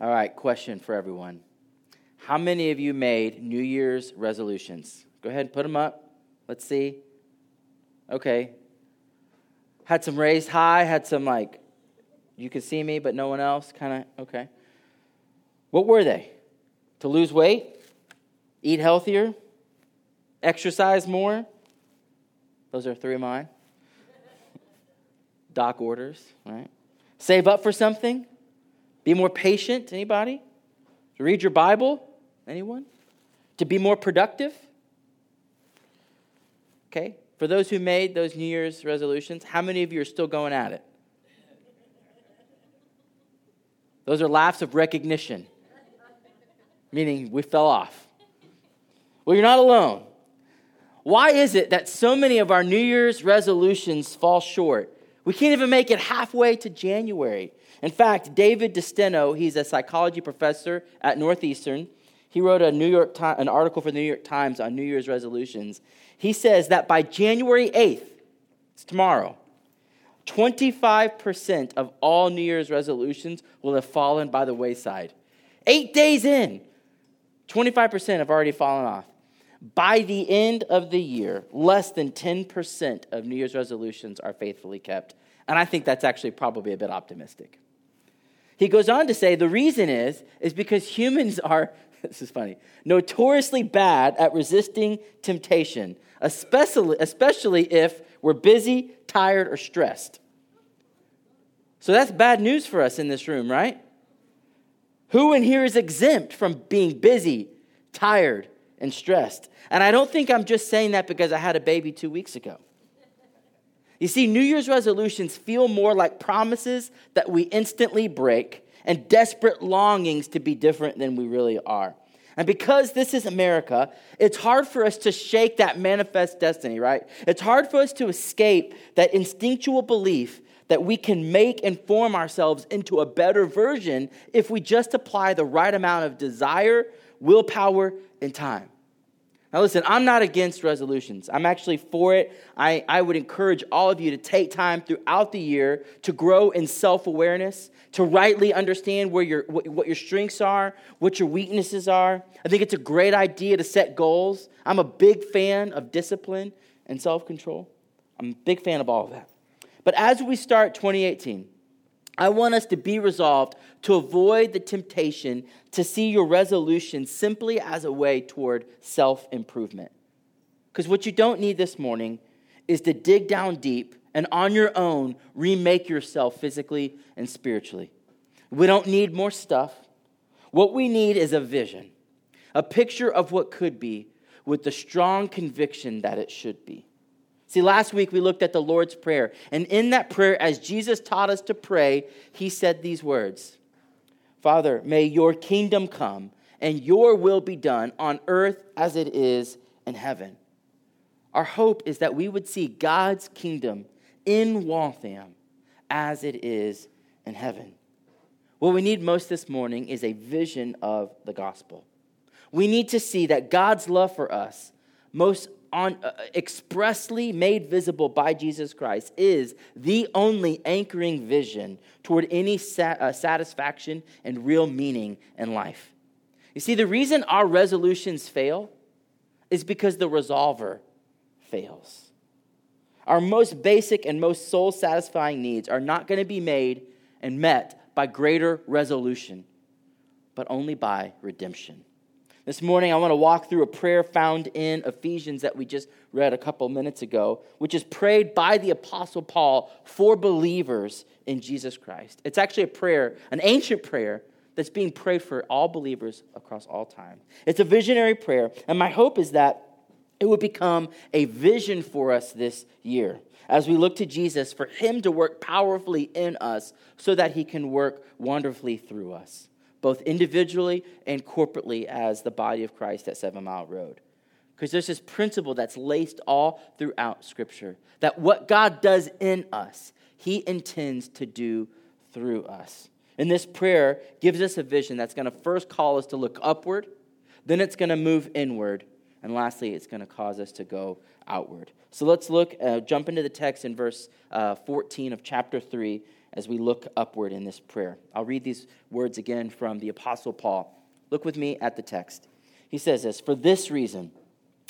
All right, question for everyone. How many of you made New Year's resolutions? Go ahead and put them up. Let's see. Okay. Had some raised high, had some like, you could see me, but no one else. Kind of, okay. What were they? To lose weight? Eat healthier? Exercise more? Those are three of mine. Doc orders, right? Save up for something? Be more patient? Anybody? To read your Bible? Anyone? To be more productive? Okay. For those who made those New Year's resolutions, how many of you are still going at it? Those are laughs of recognition, meaning we fell off. Well, you're not alone. Why is it that so many of our New Year's resolutions fall short? We can't even make it halfway to January. In fact, David DeSteno, he's a psychology professor at Northeastern. He wrote a New York an article for the New York Times on New Year's resolutions. He says that by January 8th, it's tomorrow, 25% of all New Year's resolutions will have fallen by the wayside. Eight days in, 25% have already fallen off. By the end of the year, less than 10% of New Year's resolutions are faithfully kept. And I think that's actually probably a bit optimistic. He goes on to say the reason is is because humans are this is funny, notoriously bad at resisting temptation, especially especially if we're busy, tired or stressed. So that's bad news for us in this room, right? Who in here is exempt from being busy, tired, and stressed? And I don't think I'm just saying that because I had a baby two weeks ago. You see, New Year's resolutions feel more like promises that we instantly break and desperate longings to be different than we really are. And because this is America, it's hard for us to shake that manifest destiny, right? It's hard for us to escape that instinctual belief that we can make and form ourselves into a better version if we just apply the right amount of desire, willpower, and time. Now, listen, I'm not against resolutions. I'm actually for it. I, I would encourage all of you to take time throughout the year to grow in self awareness, to rightly understand where your, what, what your strengths are, what your weaknesses are. I think it's a great idea to set goals. I'm a big fan of discipline and self control. I'm a big fan of all of that. But as we start 2018, I want us to be resolved to avoid the temptation to see your resolution simply as a way toward self improvement. Because what you don't need this morning is to dig down deep and on your own remake yourself physically and spiritually. We don't need more stuff. What we need is a vision, a picture of what could be with the strong conviction that it should be. See, last week we looked at the Lord's Prayer. And in that prayer, as Jesus taught us to pray, he said these words Father, may your kingdom come and your will be done on earth as it is in heaven. Our hope is that we would see God's kingdom in Waltham as it is in heaven. What we need most this morning is a vision of the gospel. We need to see that God's love for us, most on, uh, expressly made visible by Jesus Christ is the only anchoring vision toward any sat, uh, satisfaction and real meaning in life. You see, the reason our resolutions fail is because the resolver fails. Our most basic and most soul satisfying needs are not going to be made and met by greater resolution, but only by redemption. This morning, I want to walk through a prayer found in Ephesians that we just read a couple minutes ago, which is prayed by the Apostle Paul for believers in Jesus Christ. It's actually a prayer, an ancient prayer that's being prayed for all believers across all time. It's a visionary prayer, and my hope is that it would become a vision for us this year as we look to Jesus for Him to work powerfully in us so that He can work wonderfully through us both individually and corporately as the body of Christ at Seven Mile Road. Because there's this principle that's laced all throughout Scripture that what God does in us, He intends to do through us. And this prayer gives us a vision that's going to first call us to look upward, then it's going to move inward, and lastly, it's going to cause us to go outward. So let's look, uh, jump into the text in verse uh, 14 of chapter 3, as we look upward in this prayer. I'll read these words again from the Apostle Paul. Look with me at the text. He says this For this reason,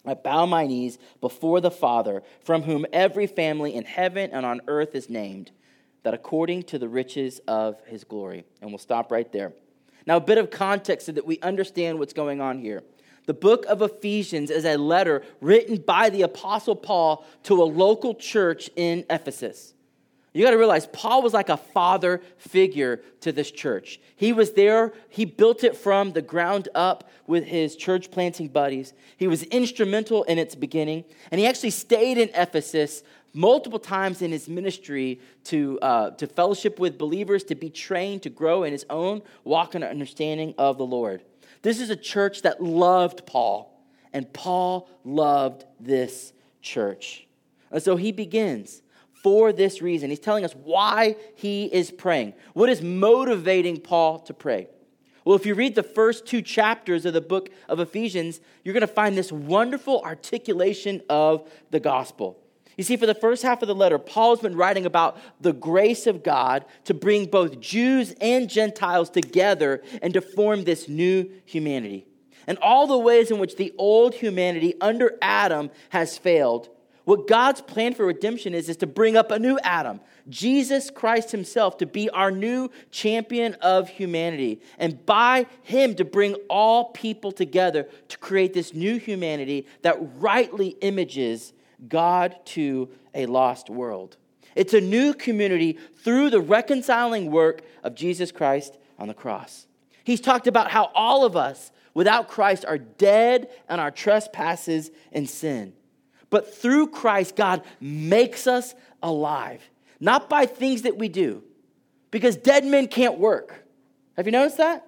I bow my knees before the Father, from whom every family in heaven and on earth is named, that according to the riches of his glory. And we'll stop right there. Now, a bit of context so that we understand what's going on here. The book of Ephesians is a letter written by the Apostle Paul to a local church in Ephesus. You got to realize Paul was like a father figure to this church. He was there, he built it from the ground up with his church planting buddies. He was instrumental in its beginning, and he actually stayed in Ephesus multiple times in his ministry to, uh, to fellowship with believers, to be trained, to grow in his own walk and understanding of the Lord. This is a church that loved Paul, and Paul loved this church. And so he begins for this reason. He's telling us why he is praying. What is motivating Paul to pray? Well, if you read the first two chapters of the book of Ephesians, you're going to find this wonderful articulation of the gospel. You see, for the first half of the letter, Paul's been writing about the grace of God to bring both Jews and Gentiles together and to form this new humanity. And all the ways in which the old humanity under Adam has failed, what God's plan for redemption is, is to bring up a new Adam, Jesus Christ Himself, to be our new champion of humanity. And by Him to bring all people together to create this new humanity that rightly images God to a lost world. It's a new community through the reconciling work of Jesus Christ on the cross. He's talked about how all of us without Christ are dead and our trespasses and sin. But through Christ, God makes us alive, not by things that we do, because dead men can't work. Have you noticed that?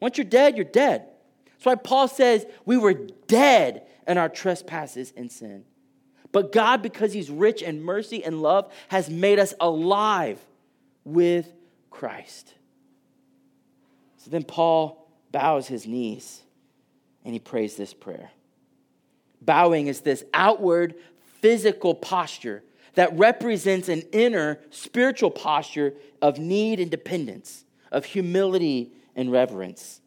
Once you're dead, you're dead. That's why Paul says we were dead in our trespasses and sin. But God, because He's rich in mercy and love, has made us alive with Christ. So then Paul bows his knees and he prays this prayer Bowing is this outward physical posture that represents an inner spiritual posture of need and dependence, of humility and reverence.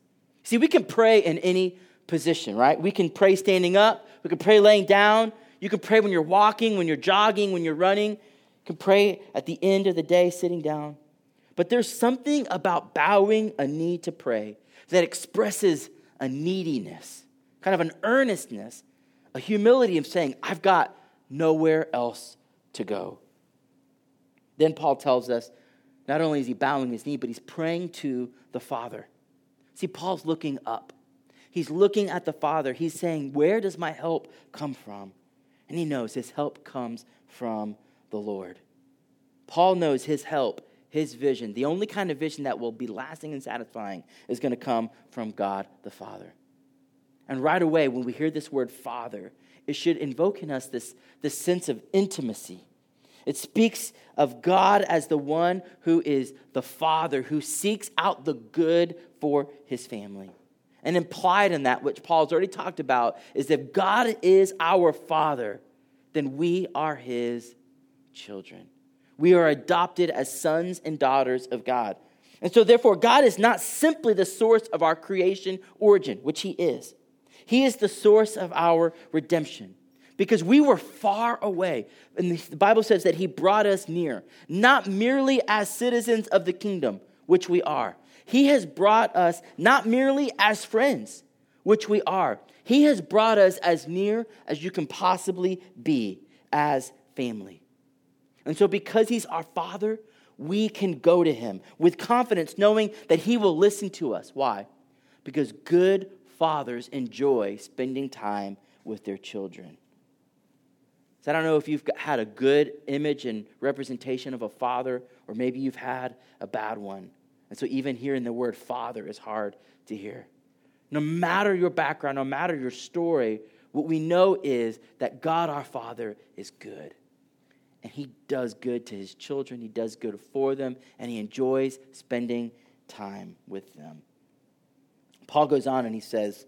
See, we can pray in any position, right? We can pray standing up, we can pray laying down, you can pray when you're walking, when you're jogging, when you're running. You can pray at the end of the day sitting down. But there's something about bowing a knee to pray that expresses a neediness, kind of an earnestness a humility of saying, I've got nowhere else to go. Then Paul tells us not only is he bowing his knee, but he's praying to the Father. See, Paul's looking up. He's looking at the Father. He's saying, Where does my help come from? And he knows his help comes from the Lord. Paul knows his help, his vision, the only kind of vision that will be lasting and satisfying is going to come from God the Father. And right away, when we hear this word Father, it should invoke in us this, this sense of intimacy. It speaks of God as the one who is the Father, who seeks out the good for his family. And implied in that, which Paul's already talked about, is if God is our Father, then we are his children. We are adopted as sons and daughters of God. And so, therefore, God is not simply the source of our creation origin, which he is. He is the source of our redemption because we were far away. And the Bible says that He brought us near, not merely as citizens of the kingdom, which we are. He has brought us not merely as friends, which we are. He has brought us as near as you can possibly be as family. And so, because He's our Father, we can go to Him with confidence, knowing that He will listen to us. Why? Because good fathers enjoy spending time with their children. So I don't know if you've had a good image and representation of a father, or maybe you've had a bad one. And so even hearing the word father is hard to hear. No matter your background, no matter your story, what we know is that God our Father is good. And He does good to His children, He does good for them, and He enjoys spending time with them. Paul goes on and he says,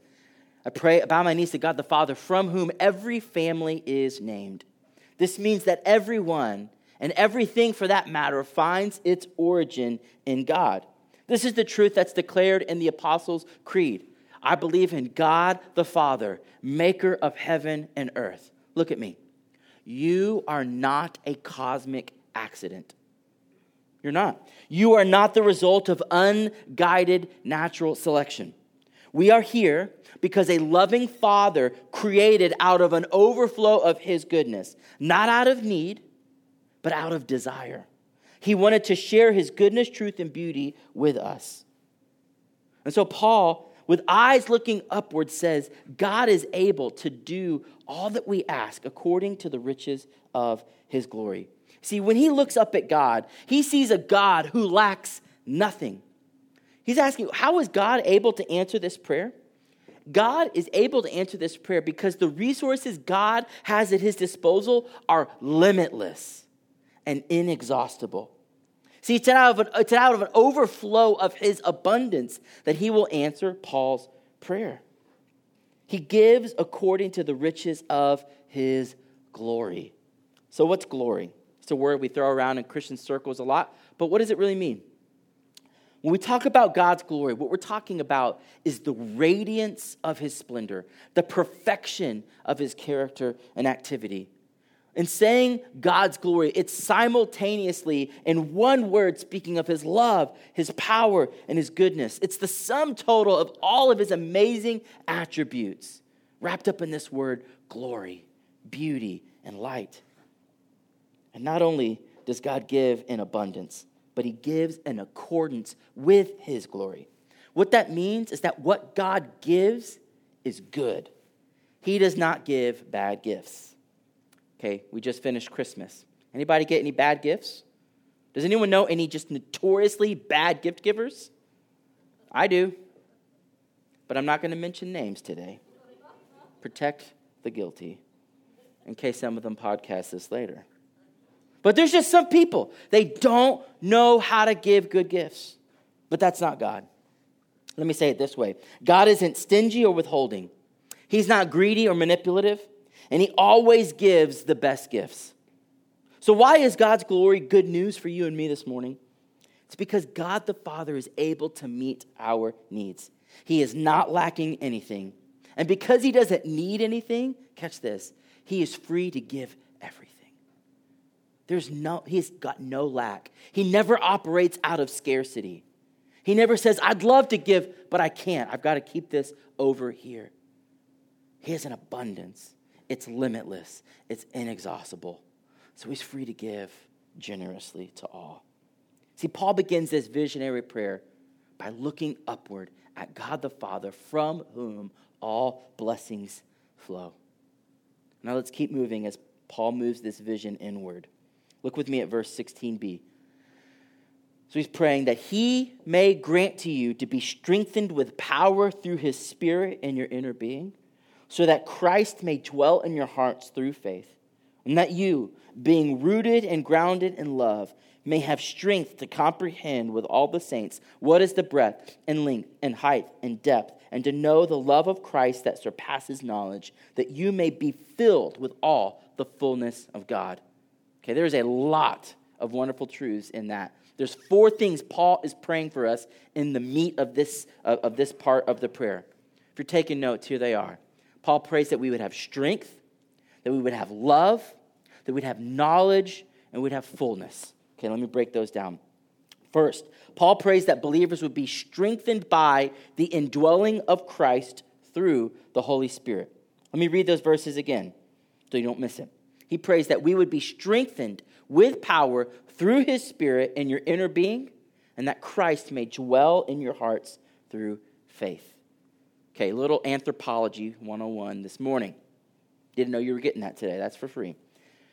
I pray, bow my knees to God the Father, from whom every family is named. This means that everyone And everything, for that matter, finds its origin in God. This is the truth that's declared in the Apostles' Creed. I believe in God the Father, maker of heaven and earth. Look at me. You are not a cosmic accident. You're not. You are not the result of unguided natural selection. We are here because a loving Father created out of an overflow of His goodness, not out of need, but out of desire. He wanted to share His goodness, truth, and beauty with us. And so, Paul, with eyes looking upward, says, God is able to do all that we ask according to the riches of His glory. See, when he looks up at God, he sees a God who lacks nothing. He's asking, how is God able to answer this prayer? God is able to answer this prayer because the resources God has at his disposal are limitless and inexhaustible. See, it's out, of an, it's out of an overflow of his abundance that he will answer Paul's prayer. He gives according to the riches of his glory. So, what's glory? It's a word we throw around in Christian circles a lot, but what does it really mean? When we talk about God's glory, what we're talking about is the radiance of his splendor, the perfection of his character and activity. In saying God's glory, it's simultaneously in one word speaking of his love, his power, and his goodness. It's the sum total of all of his amazing attributes wrapped up in this word glory, beauty, and light. And not only does God give in abundance, but he gives in accordance with his glory. What that means is that what God gives is good. He does not give bad gifts. Okay, we just finished Christmas. Anybody get any bad gifts? Does anyone know any just notoriously bad gift givers? I do. But I'm not going to mention names today. Protect the guilty in case some of them podcast this later. But there's just some people, they don't know how to give good gifts. But that's not God. Let me say it this way God isn't stingy or withholding, He's not greedy or manipulative, and He always gives the best gifts. So, why is God's glory good news for you and me this morning? It's because God the Father is able to meet our needs. He is not lacking anything. And because He doesn't need anything, catch this, He is free to give everything. There's no, he's got no lack. He never operates out of scarcity. He never says, I'd love to give, but I can't. I've got to keep this over here. He has an abundance. It's limitless, it's inexhaustible. So he's free to give generously to all. See, Paul begins this visionary prayer by looking upward at God the Father, from whom all blessings flow. Now let's keep moving as Paul moves this vision inward. Look with me at verse 16b. So he's praying that he may grant to you to be strengthened with power through his spirit in your inner being, so that Christ may dwell in your hearts through faith, and that you, being rooted and grounded in love, may have strength to comprehend with all the saints what is the breadth and length and height and depth, and to know the love of Christ that surpasses knowledge, that you may be filled with all the fullness of God. Okay, there's a lot of wonderful truths in that. There's four things Paul is praying for us in the meat of this, of, of this part of the prayer. If you're taking notes, here they are. Paul prays that we would have strength, that we would have love, that we'd have knowledge, and we'd have fullness. Okay, let me break those down. First, Paul prays that believers would be strengthened by the indwelling of Christ through the Holy Spirit. Let me read those verses again so you don't miss it. He prays that we would be strengthened with power through his spirit in your inner being, and that Christ may dwell in your hearts through faith. Okay, little anthropology 101 this morning. Didn't know you were getting that today. That's for free.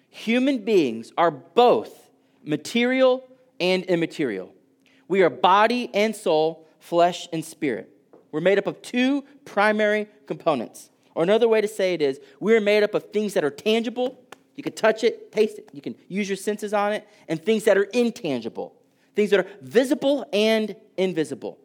Human beings are both material and immaterial. We are body and soul, flesh and spirit. We're made up of two primary components. Or another way to say it is, we're made up of things that are tangible you can touch it, taste it, you can use your senses on it, and things that are intangible, things that are visible and invisible.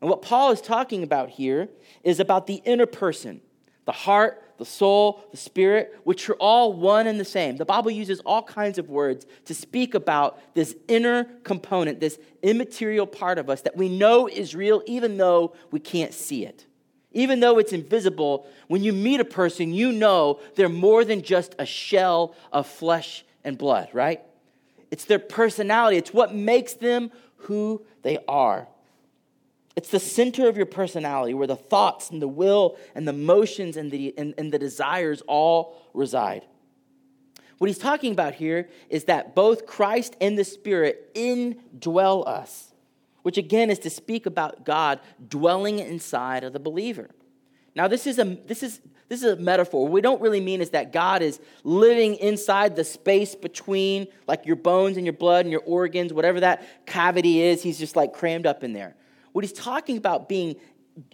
And what Paul is talking about here is about the inner person, the heart, the soul, the spirit, which are all one and the same. The Bible uses all kinds of words to speak about this inner component, this immaterial part of us that we know is real even though we can't see it. Even though it's invisible, when you meet a person, you know they're more than just a shell of flesh and blood, right? It's their personality, it's what makes them who they are. It's the center of your personality where the thoughts and the will and the motions and the, and, and the desires all reside. What he's talking about here is that both Christ and the Spirit indwell us, which again is to speak about God dwelling inside of the believer. Now, this is a, this is, this is a metaphor. What we don't really mean is that God is living inside the space between like your bones and your blood and your organs, whatever that cavity is, he's just like crammed up in there. What he's talking about being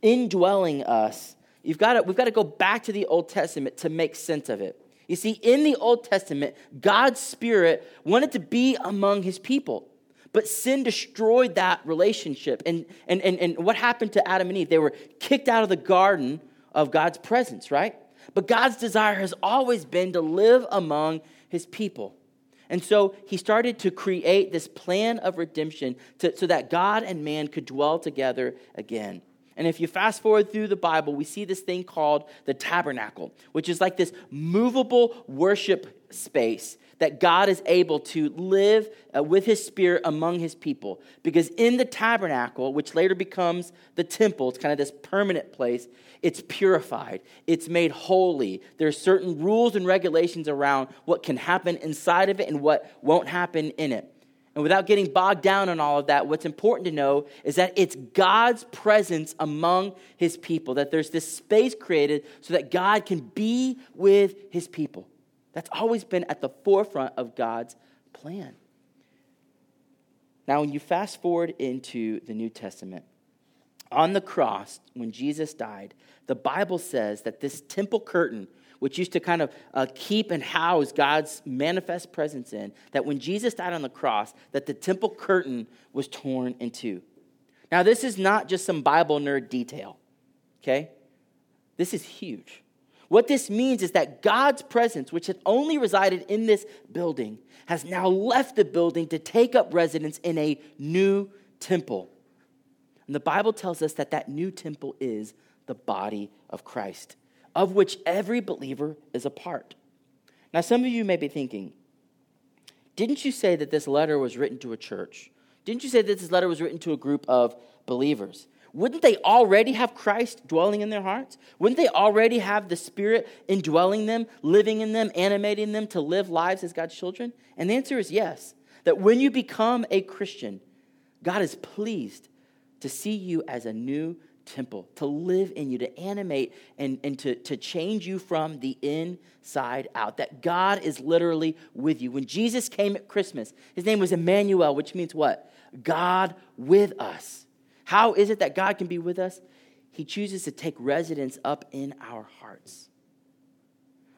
indwelling us, you've got to, we've got to go back to the Old Testament to make sense of it. You see, in the Old Testament, God's Spirit wanted to be among his people. But sin destroyed that relationship. And, and, and, and what happened to Adam and Eve? They were kicked out of the garden of God's presence, right? But God's desire has always been to live among his people. And so he started to create this plan of redemption to, so that God and man could dwell together again. And if you fast forward through the Bible, we see this thing called the tabernacle, which is like this movable worship space that God is able to live uh, with his spirit among his people. Because in the tabernacle, which later becomes the temple, it's kind of this permanent place, it's purified, it's made holy. There's certain rules and regulations around what can happen inside of it and what won't happen in it. And without getting bogged down on all of that, what's important to know is that it's God's presence among his people, that there's this space created so that God can be with his people. That's always been at the forefront of God's plan. Now, when you fast forward into the New Testament, on the cross, when Jesus died, the Bible says that this temple curtain, which used to kind of uh, keep and house God's manifest presence in, that when Jesus died on the cross, that the temple curtain was torn in two. Now, this is not just some Bible nerd detail, okay? This is huge. What this means is that God's presence, which had only resided in this building, has now left the building to take up residence in a new temple. And the Bible tells us that that new temple is the body of Christ, of which every believer is a part. Now, some of you may be thinking, didn't you say that this letter was written to a church? Didn't you say that this letter was written to a group of believers? Wouldn't they already have Christ dwelling in their hearts? Wouldn't they already have the Spirit indwelling them, living in them, animating them to live lives as God's children? And the answer is yes. That when you become a Christian, God is pleased to see you as a new temple, to live in you, to animate and, and to, to change you from the inside out. That God is literally with you. When Jesus came at Christmas, his name was Emmanuel, which means what? God with us. How is it that God can be with us? He chooses to take residence up in our hearts.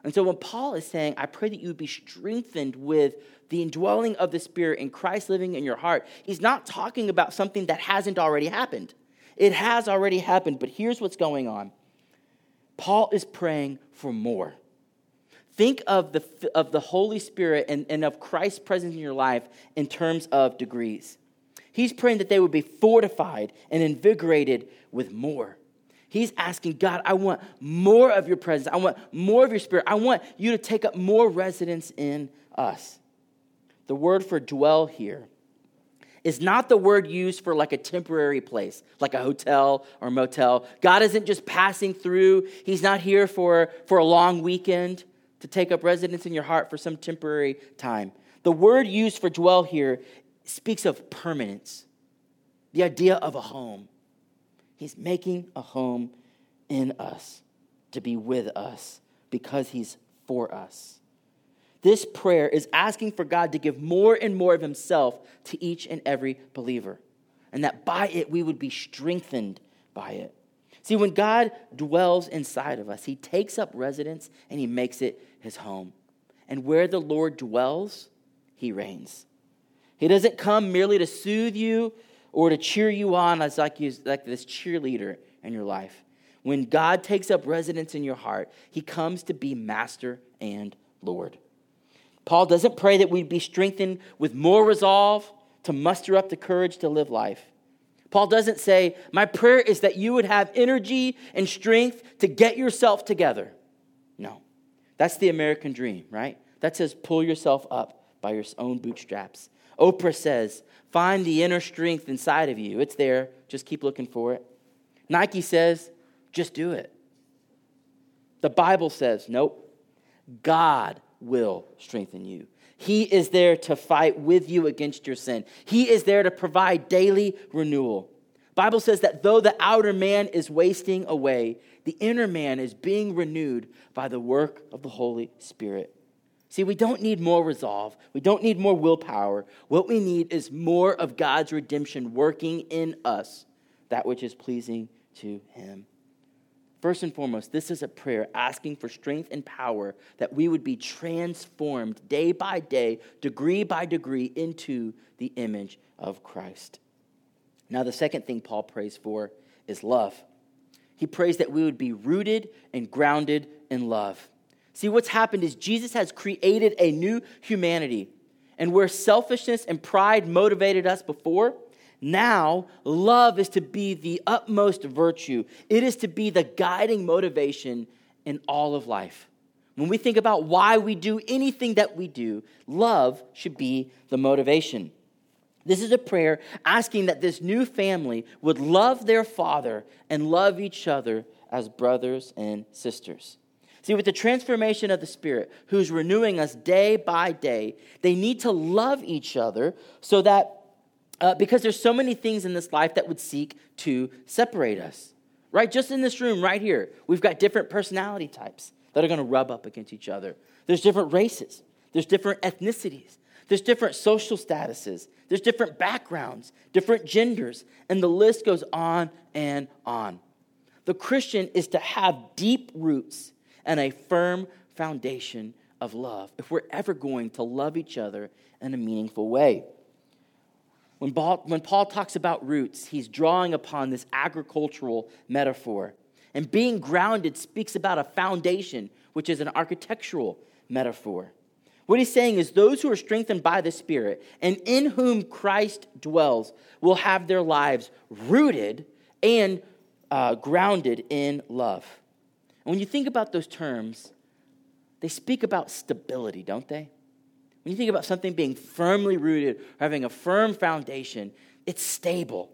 And so when Paul is saying, I pray that you would be strengthened with the indwelling of the Spirit and Christ living in your heart, he's not talking about something that hasn't already happened. It has already happened, but here's what's going on Paul is praying for more. Think of the, of the Holy Spirit and, and of Christ's presence in your life in terms of degrees. He's praying that they would be fortified and invigorated with more. He's asking God, I want more of your presence. I want more of your spirit. I want you to take up more residence in us. The word for dwell here is not the word used for like a temporary place, like a hotel or motel. God isn't just passing through, He's not here for, for a long weekend to take up residence in your heart for some temporary time. The word used for dwell here speaks of permanence, the idea of a home. He's making a home in us to be with us because he's for us. This prayer is asking for God to give more and more of himself to each and every believer, and that by it we would be strengthened by it. See, when God dwells inside of us, he takes up residence and he makes it his home. And where the Lord dwells, he reigns. He doesn't come merely to soothe you or to cheer you on as like, you, like this cheerleader in your life. When God takes up residence in your heart, he comes to be master and Lord. Paul doesn't pray that we'd be strengthened with more resolve to muster up the courage to live life. Paul doesn't say, My prayer is that you would have energy and strength to get yourself together. No. That's the American dream, right? That says, pull yourself up by your own bootstraps. Oprah says, find the inner strength inside of you. It's there. Just keep looking for it. Nike says, just do it. The Bible says, nope. God will strengthen you. He is there to fight with you against your sin. He is there to provide daily renewal. Bible says that though the outer man is wasting away, the inner man is being renewed by the work of the Holy Spirit. See, we don't need more resolve. We don't need more willpower. What we need is more of God's redemption working in us, that which is pleasing to Him. First and foremost, this is a prayer asking for strength and power that we would be transformed day by day, degree by degree, into the image of Christ. Now, the second thing Paul prays for is love. He prays that we would be rooted and grounded in love. See, what's happened is Jesus has created a new humanity. And where selfishness and pride motivated us before, now, love is to be the utmost virtue. It is to be the guiding motivation in all of life. When we think about why we do anything that we do, love should be the motivation. This is a prayer asking that this new family would love their father and love each other as brothers and sisters. See, with the transformation of the Spirit, who's renewing us day by day, they need to love each other so that uh, because there's so many things in this life that would seek to separate us. Right? Just in this room, right here, we've got different personality types that are going to rub up against each other. There's different races, there's different ethnicities, there's different social statuses, there's different backgrounds, different genders, and the list goes on and on. The Christian is to have deep roots and a firm foundation of love if we're ever going to love each other in a meaningful way. When Paul, when Paul talks about roots, he's drawing upon this agricultural metaphor. And being grounded speaks about a foundation, which is an architectural metaphor. What he's saying is those who are strengthened by the Spirit and in whom Christ dwells will have their lives rooted and uh, grounded in love. And when you think about those terms, they speak about stability, don't they? When you think about something being firmly rooted or having a firm foundation, it's stable.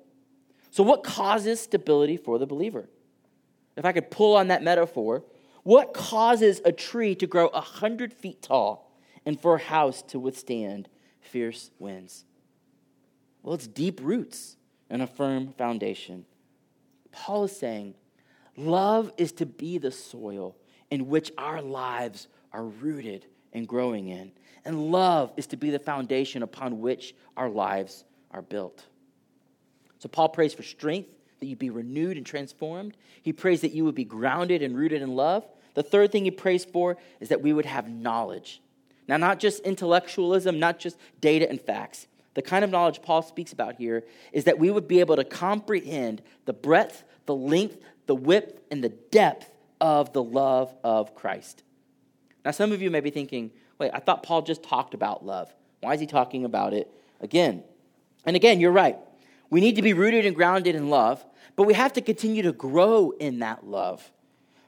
So, what causes stability for the believer? If I could pull on that metaphor, what causes a tree to grow 100 feet tall and for a house to withstand fierce winds? Well, it's deep roots and a firm foundation. Paul is saying, love is to be the soil in which our lives are rooted and growing in. And love is to be the foundation upon which our lives are built. So Paul prays for strength, that you be renewed and transformed. He prays that you would be grounded and rooted in love. The third thing he prays for is that we would have knowledge. Now, not just intellectualism, not just data and facts. The kind of knowledge Paul speaks about here is that we would be able to comprehend the breadth, the length, the width, and the depth of the love of Christ. Now, some of you may be thinking, wait, I thought Paul just talked about love. Why is he talking about it again? And again, you're right. We need to be rooted and grounded in love, but we have to continue to grow in that love.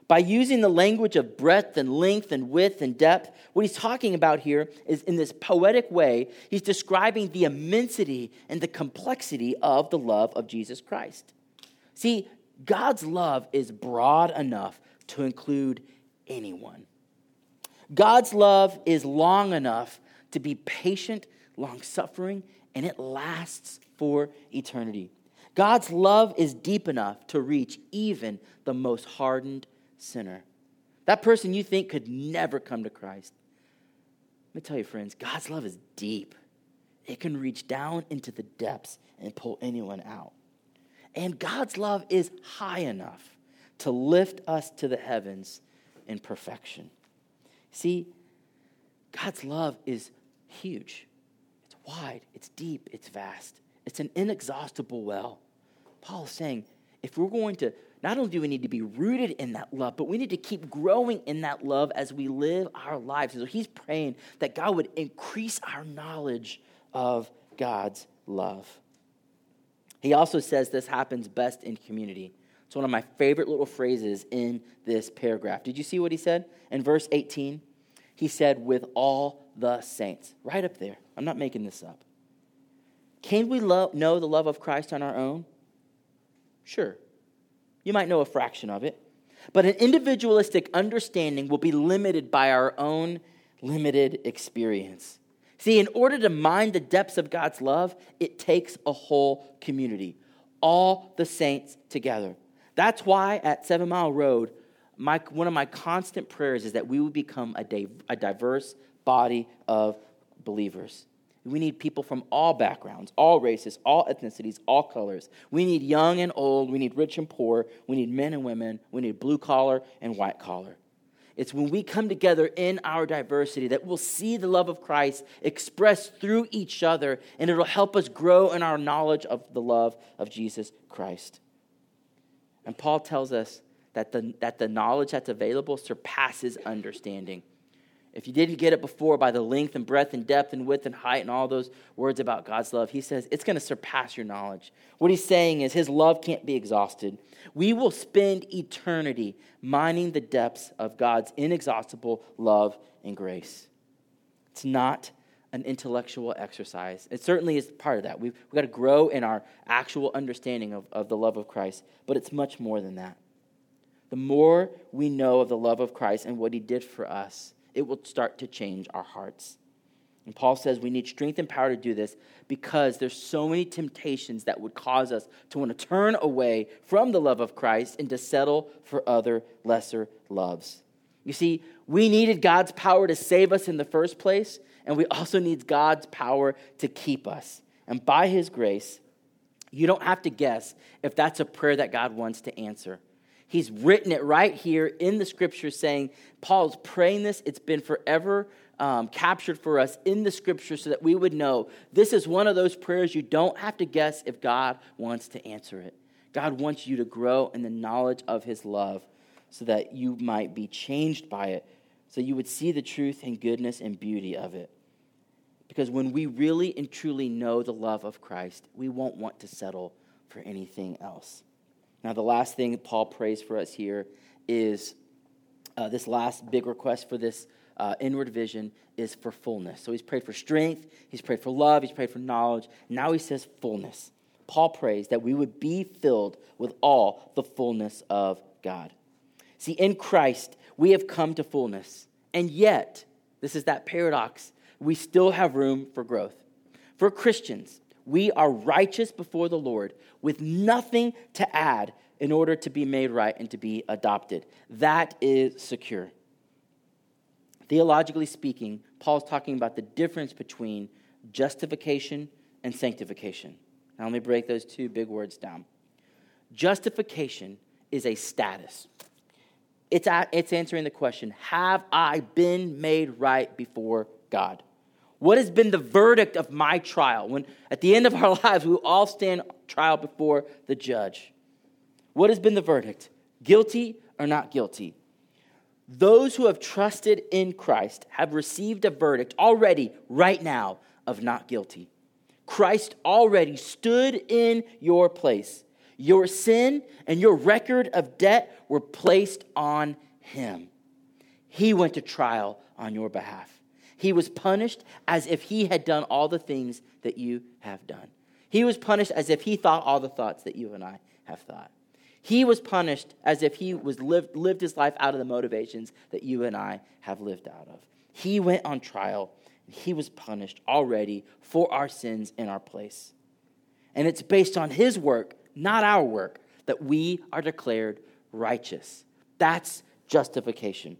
By using the language of breadth and length and width and depth, what he's talking about here is in this poetic way, he's describing the immensity and the complexity of the love of Jesus Christ. See, God's love is broad enough to include anyone. God's love is long enough to be patient, long suffering, and it lasts for eternity. God's love is deep enough to reach even the most hardened sinner. That person you think could never come to Christ. Let me tell you, friends, God's love is deep. It can reach down into the depths and pull anyone out. And God's love is high enough to lift us to the heavens in perfection. See, God's love is huge. It's wide, it's deep, it's vast. It's an inexhaustible well. Paul is saying, if we're going to, not only do we need to be rooted in that love, but we need to keep growing in that love as we live our lives. so he's praying that God would increase our knowledge of God's love. He also says this happens best in community. It's one of my favorite little phrases in this paragraph. Did you see what he said? In verse 18, he said, with all the saints. Right up there. I'm not making this up. Can we know the love of Christ on our own? Sure. You might know a fraction of it. But an individualistic understanding will be limited by our own limited experience. See, in order to mine the depths of God's love, it takes a whole community, all the saints together. That's why at Seven Mile Road, my, one of my constant prayers is that we would become a, a diverse body of believers. We need people from all backgrounds, all races, all ethnicities, all colors. We need young and old. We need rich and poor. We need men and women. We need blue collar and white collar. It's when we come together in our diversity that we'll see the love of Christ expressed through each other, and it'll help us grow in our knowledge of the love of Jesus Christ. And Paul tells us that the, that the knowledge that's available surpasses understanding. If you didn't get it before by the length and breadth and depth and width and height and all those words about God's love, he says it's going to surpass your knowledge. What he's saying is his love can't be exhausted. We will spend eternity mining the depths of God's inexhaustible love and grace. It's not an intellectual exercise. It certainly is part of that. We've, we've got to grow in our actual understanding of, of the love of Christ, but it's much more than that. The more we know of the love of Christ and what he did for us, it will start to change our hearts. And Paul says we need strength and power to do this because there's so many temptations that would cause us to want to turn away from the love of Christ and to settle for other lesser loves. You see, we needed God's power to save us in the first place, and we also need God's power to keep us. And by his grace, you don't have to guess if that's a prayer that God wants to answer. He's written it right here in the scripture saying, Paul's praying this. It's been forever um, captured for us in the scripture so that we would know this is one of those prayers you don't have to guess if God wants to answer it. God wants you to grow in the knowledge of his love so that you might be changed by it, so you would see the truth and goodness and beauty of it. Because when we really and truly know the love of Christ, we won't want to settle for anything else. Now, the last thing Paul prays for us here is uh, this last big request for this uh, inward vision is for fullness. So he's prayed for strength, he's prayed for love, he's prayed for knowledge. Now he says fullness. Paul prays that we would be filled with all the fullness of God. See, in Christ, we have come to fullness. And yet, this is that paradox, we still have room for growth. For Christians, we are righteous before the Lord with nothing to add in order to be made right and to be adopted. That is secure. Theologically speaking, Paul's talking about the difference between justification and sanctification. Now, let me break those two big words down. Justification is a status, it's, it's answering the question Have I been made right before God? What has been the verdict of my trial? When at the end of our lives, we all stand trial before the judge. What has been the verdict? Guilty or not guilty? Those who have trusted in Christ have received a verdict already, right now, of not guilty. Christ already stood in your place. Your sin and your record of debt were placed on him. He went to trial on your behalf. He was punished as if he had done all the things that you have done. He was punished as if he thought all the thoughts that you and I have thought. He was punished as if he was lived, lived his life out of the motivations that you and I have lived out of. He went on trial. And he was punished already for our sins in our place. And it's based on his work, not our work, that we are declared righteous. That's justification.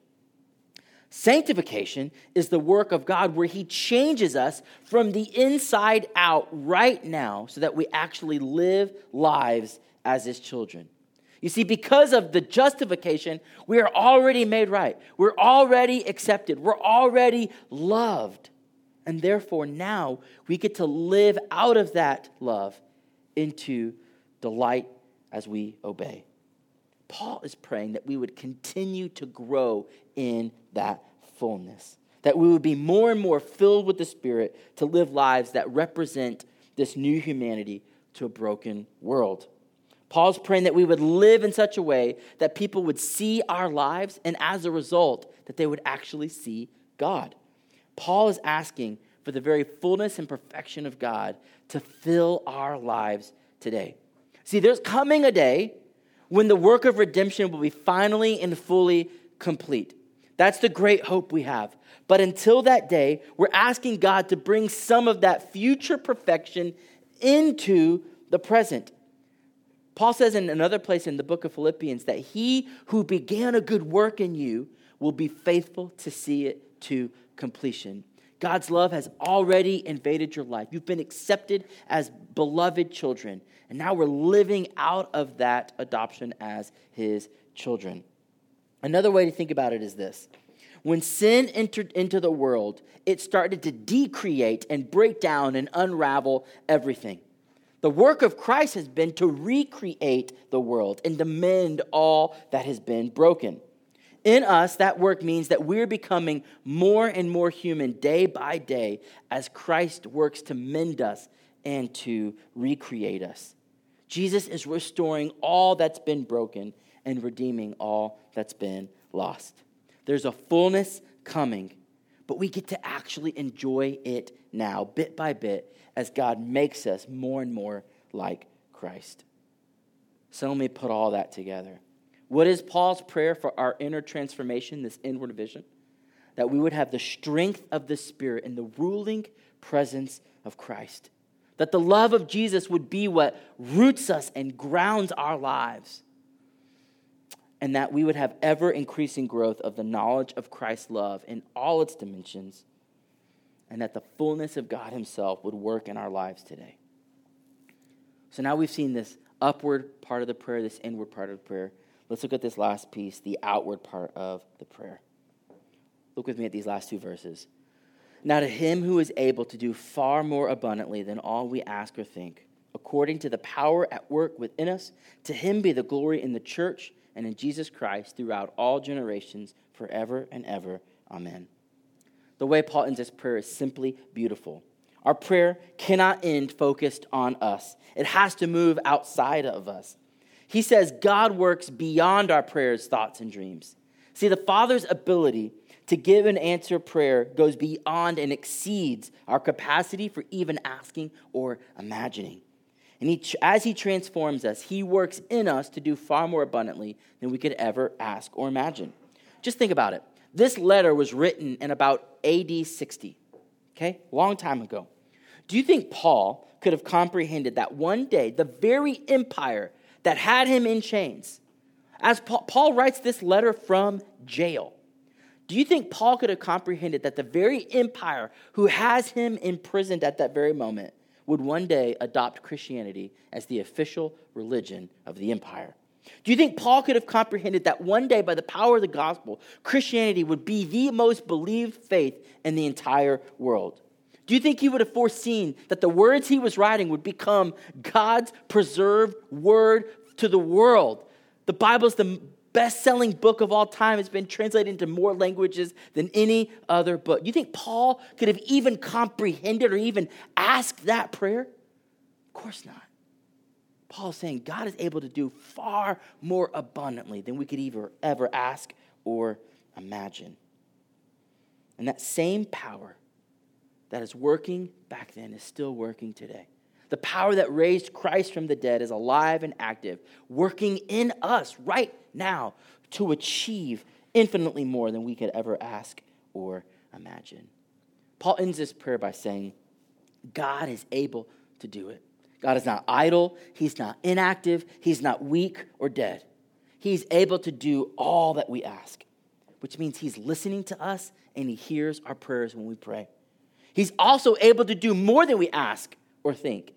Sanctification is the work of God where He changes us from the inside out right now so that we actually live lives as His children. You see, because of the justification, we are already made right. We're already accepted. We're already loved. And therefore, now we get to live out of that love into delight as we obey. Paul is praying that we would continue to grow in that fullness, that we would be more and more filled with the Spirit to live lives that represent this new humanity to a broken world. Paul's praying that we would live in such a way that people would see our lives and as a result, that they would actually see God. Paul is asking for the very fullness and perfection of God to fill our lives today. See, there's coming a day when the work of redemption will be finally and fully complete. That's the great hope we have. But until that day, we're asking God to bring some of that future perfection into the present. Paul says in another place in the book of Philippians that he who began a good work in you will be faithful to see it to completion. God's love has already invaded your life. You've been accepted as beloved children. And now we're living out of that adoption as his children. Another way to think about it is this when sin entered into the world, it started to decreate and break down and unravel everything. The work of Christ has been to recreate the world and to mend all that has been broken. In us, that work means that we're becoming more and more human day by day as Christ works to mend us and to recreate us. Jesus is restoring all that's been broken and redeeming all that's been lost. There's a fullness coming, but we get to actually enjoy it now, bit by bit, as God makes us more and more like Christ. So let me put all that together. What is Paul's prayer for our inner transformation, this inward vision? That we would have the strength of the Spirit in the ruling presence of Christ. That the love of Jesus would be what roots us and grounds our lives. And that we would have ever increasing growth of the knowledge of Christ's love in all its dimensions. And that the fullness of God Himself would work in our lives today. So now we've seen this upward part of the prayer, this inward part of the prayer. Let's look at this last piece, the outward part of the prayer. Look with me at these last two verses. Now, to him who is able to do far more abundantly than all we ask or think, according to the power at work within us, to him be the glory in the church and in Jesus Christ throughout all generations, forever and ever. Amen. The way Paul ends this prayer is simply beautiful. Our prayer cannot end focused on us, it has to move outside of us. He says God works beyond our prayers, thoughts, and dreams. See, the Father's ability to give and answer prayer goes beyond and exceeds our capacity for even asking or imagining. And he, as He transforms us, He works in us to do far more abundantly than we could ever ask or imagine. Just think about it. This letter was written in about AD 60, okay? Long time ago. Do you think Paul could have comprehended that one day the very empire that had him in chains. As Paul writes this letter from jail, do you think Paul could have comprehended that the very empire who has him imprisoned at that very moment would one day adopt Christianity as the official religion of the empire? Do you think Paul could have comprehended that one day, by the power of the gospel, Christianity would be the most believed faith in the entire world? Do you think he would have foreseen that the words he was writing would become God's preserved word to the world? The Bible is the best selling book of all time. It's been translated into more languages than any other book. Do you think Paul could have even comprehended or even asked that prayer? Of course not. Paul is saying God is able to do far more abundantly than we could ever, ever ask or imagine. And that same power that is working back then is still working today. The power that raised Christ from the dead is alive and active, working in us right now to achieve infinitely more than we could ever ask or imagine. Paul ends this prayer by saying, God is able to do it. God is not idle, He's not inactive, He's not weak or dead. He's able to do all that we ask, which means He's listening to us and He hears our prayers when we pray. He's also able to do more than we ask or think.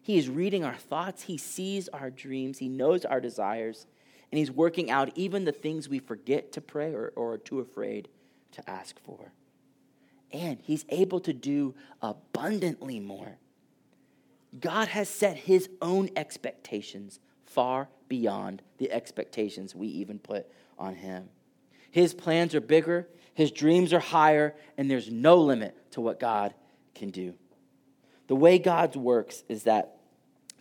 He is reading our thoughts, He sees our dreams, He knows our desires, and He's working out even the things we forget to pray or, or are too afraid to ask for. And He's able to do abundantly more. God has set His own expectations far beyond the expectations we even put on him. His plans are bigger, his dreams are higher, and there's no limit to what God can do. The way God works is that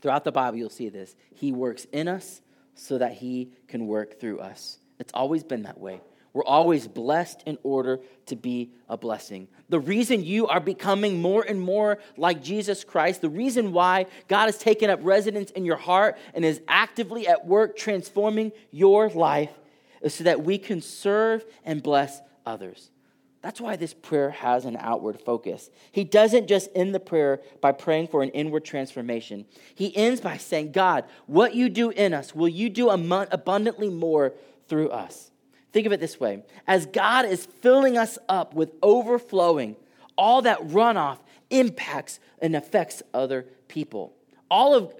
throughout the Bible, you'll see this. He works in us so that he can work through us. It's always been that way. We're always blessed in order to be a blessing. The reason you are becoming more and more like Jesus Christ, the reason why God has taken up residence in your heart and is actively at work transforming your life, is so that we can serve and bless others. That's why this prayer has an outward focus. He doesn't just end the prayer by praying for an inward transformation. He ends by saying, God, what you do in us, will you do abundantly more through us? Think of it this way as God is filling us up with overflowing, all that runoff impacts and affects other people. All of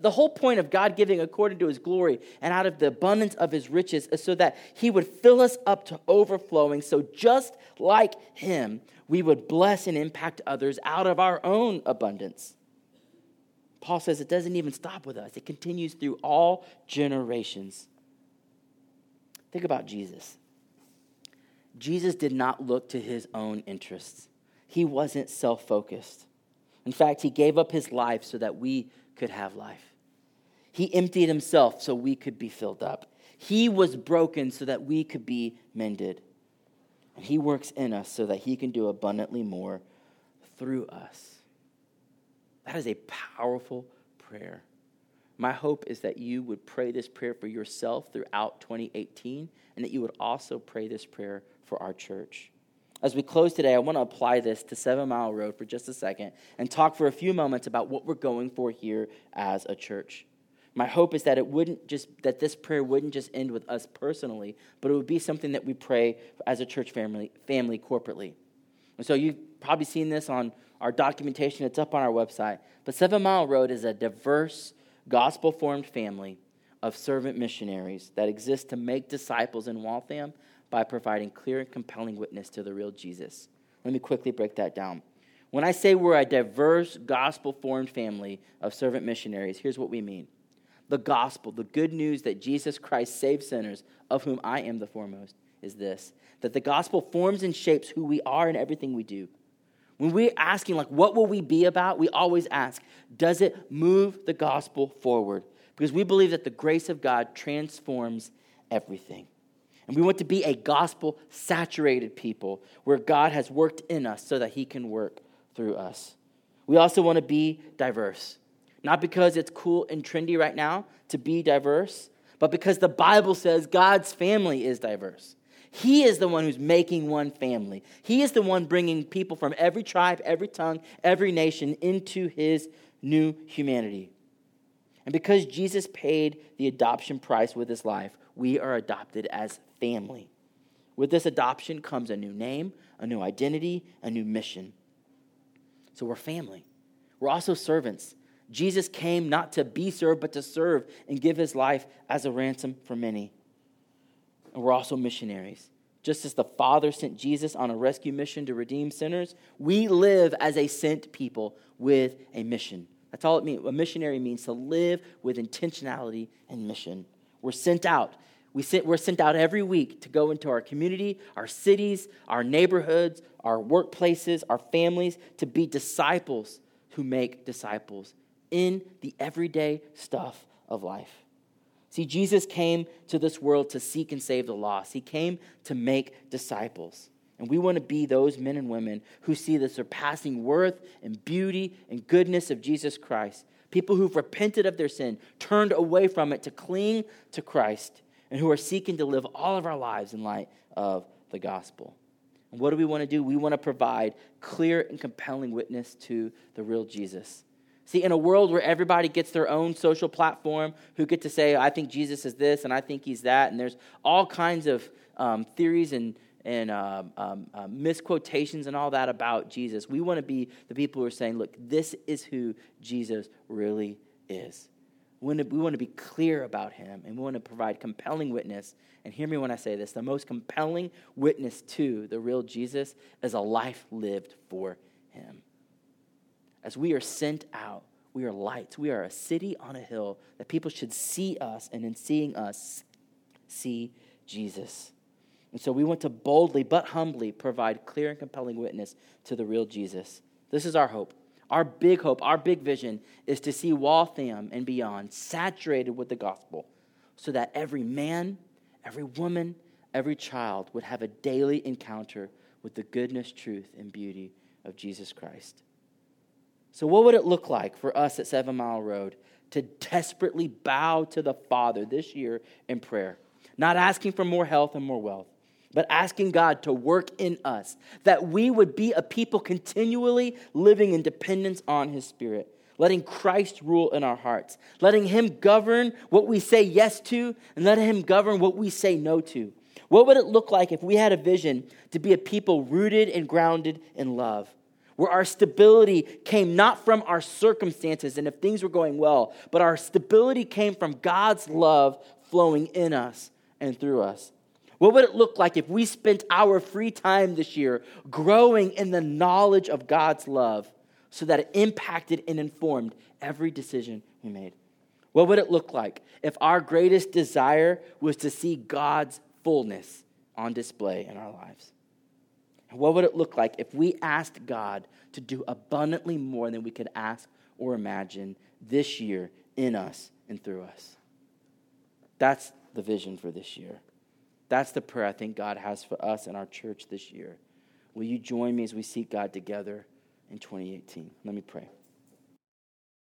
the whole point of God giving according to his glory and out of the abundance of his riches is so that he would fill us up to overflowing. So, just like him, we would bless and impact others out of our own abundance. Paul says it doesn't even stop with us, it continues through all generations. Think about Jesus. Jesus did not look to his own interests, he wasn't self focused. In fact, he gave up his life so that we could have life. He emptied himself so we could be filled up. He was broken so that we could be mended. And he works in us so that he can do abundantly more through us. That is a powerful prayer. My hope is that you would pray this prayer for yourself throughout 2018 and that you would also pray this prayer for our church. As we close today, I want to apply this to Seven Mile Road for just a second and talk for a few moments about what we're going for here as a church. My hope is that it wouldn't just that this prayer wouldn't just end with us personally, but it would be something that we pray as a church family, family corporately. And so you've probably seen this on our documentation. It's up on our website. But Seven Mile Road is a diverse gospel formed family of servant missionaries that exist to make disciples in Waltham by providing clear and compelling witness to the real Jesus. Let me quickly break that down. When I say we're a diverse gospel formed family of servant missionaries, here's what we mean the gospel, the good news that Jesus Christ saves sinners, of whom I am the foremost, is this that the gospel forms and shapes who we are and everything we do. When we're asking, like, what will we be about? We always ask, does it move the gospel forward? Because we believe that the grace of God transforms everything. And we want to be a gospel saturated people where God has worked in us so that he can work through us. We also want to be diverse. Not because it's cool and trendy right now to be diverse, but because the Bible says God's family is diverse. He is the one who's making one family. He is the one bringing people from every tribe, every tongue, every nation into his new humanity. And because Jesus paid the adoption price with his life, we are adopted as family. With this adoption comes a new name, a new identity, a new mission. So we're family. We're also servants. Jesus came not to be served, but to serve and give his life as a ransom for many. And we're also missionaries. Just as the Father sent Jesus on a rescue mission to redeem sinners, we live as a sent people with a mission. That's all it means. A missionary means to live with intentionality and mission. We're sent out. We sent, we're sent out every week to go into our community, our cities, our neighborhoods, our workplaces, our families, to be disciples who make disciples in the everyday stuff of life. See, Jesus came to this world to seek and save the lost. He came to make disciples. And we want to be those men and women who see the surpassing worth and beauty and goodness of Jesus Christ. People who've repented of their sin, turned away from it to cling to Christ, and who are seeking to live all of our lives in light of the gospel. And what do we want to do? We want to provide clear and compelling witness to the real Jesus. See, in a world where everybody gets their own social platform, who get to say, I think Jesus is this and I think he's that, and there's all kinds of um, theories and, and uh, um, uh, misquotations and all that about Jesus, we want to be the people who are saying, look, this is who Jesus really is. We want, to, we want to be clear about him and we want to provide compelling witness. And hear me when I say this the most compelling witness to the real Jesus is a life lived for him as we are sent out, We are lights. We are a city on a hill that people should see us, and in seeing us, see Jesus. And so we want to boldly but humbly provide clear and compelling witness to the real Jesus. This is our hope. Our big hope, our big vision is to see Waltham and beyond saturated with the gospel so that every man, every woman, every child would have a daily encounter with the goodness, truth, and beauty of Jesus Christ. So, what would it look like for us at Seven Mile Road to desperately bow to the Father this year in prayer? Not asking for more health and more wealth, but asking God to work in us, that we would be a people continually living in dependence on His Spirit, letting Christ rule in our hearts, letting Him govern what we say yes to, and letting Him govern what we say no to. What would it look like if we had a vision to be a people rooted and grounded in love? Where our stability came not from our circumstances and if things were going well, but our stability came from God's love flowing in us and through us. What would it look like if we spent our free time this year growing in the knowledge of God's love so that it impacted and informed every decision we made? What would it look like if our greatest desire was to see God's fullness on display in our lives? And what would it look like if we asked God to do abundantly more than we could ask or imagine this year in us and through us? That's the vision for this year. That's the prayer I think God has for us and our church this year. Will you join me as we seek God together in 2018? Let me pray.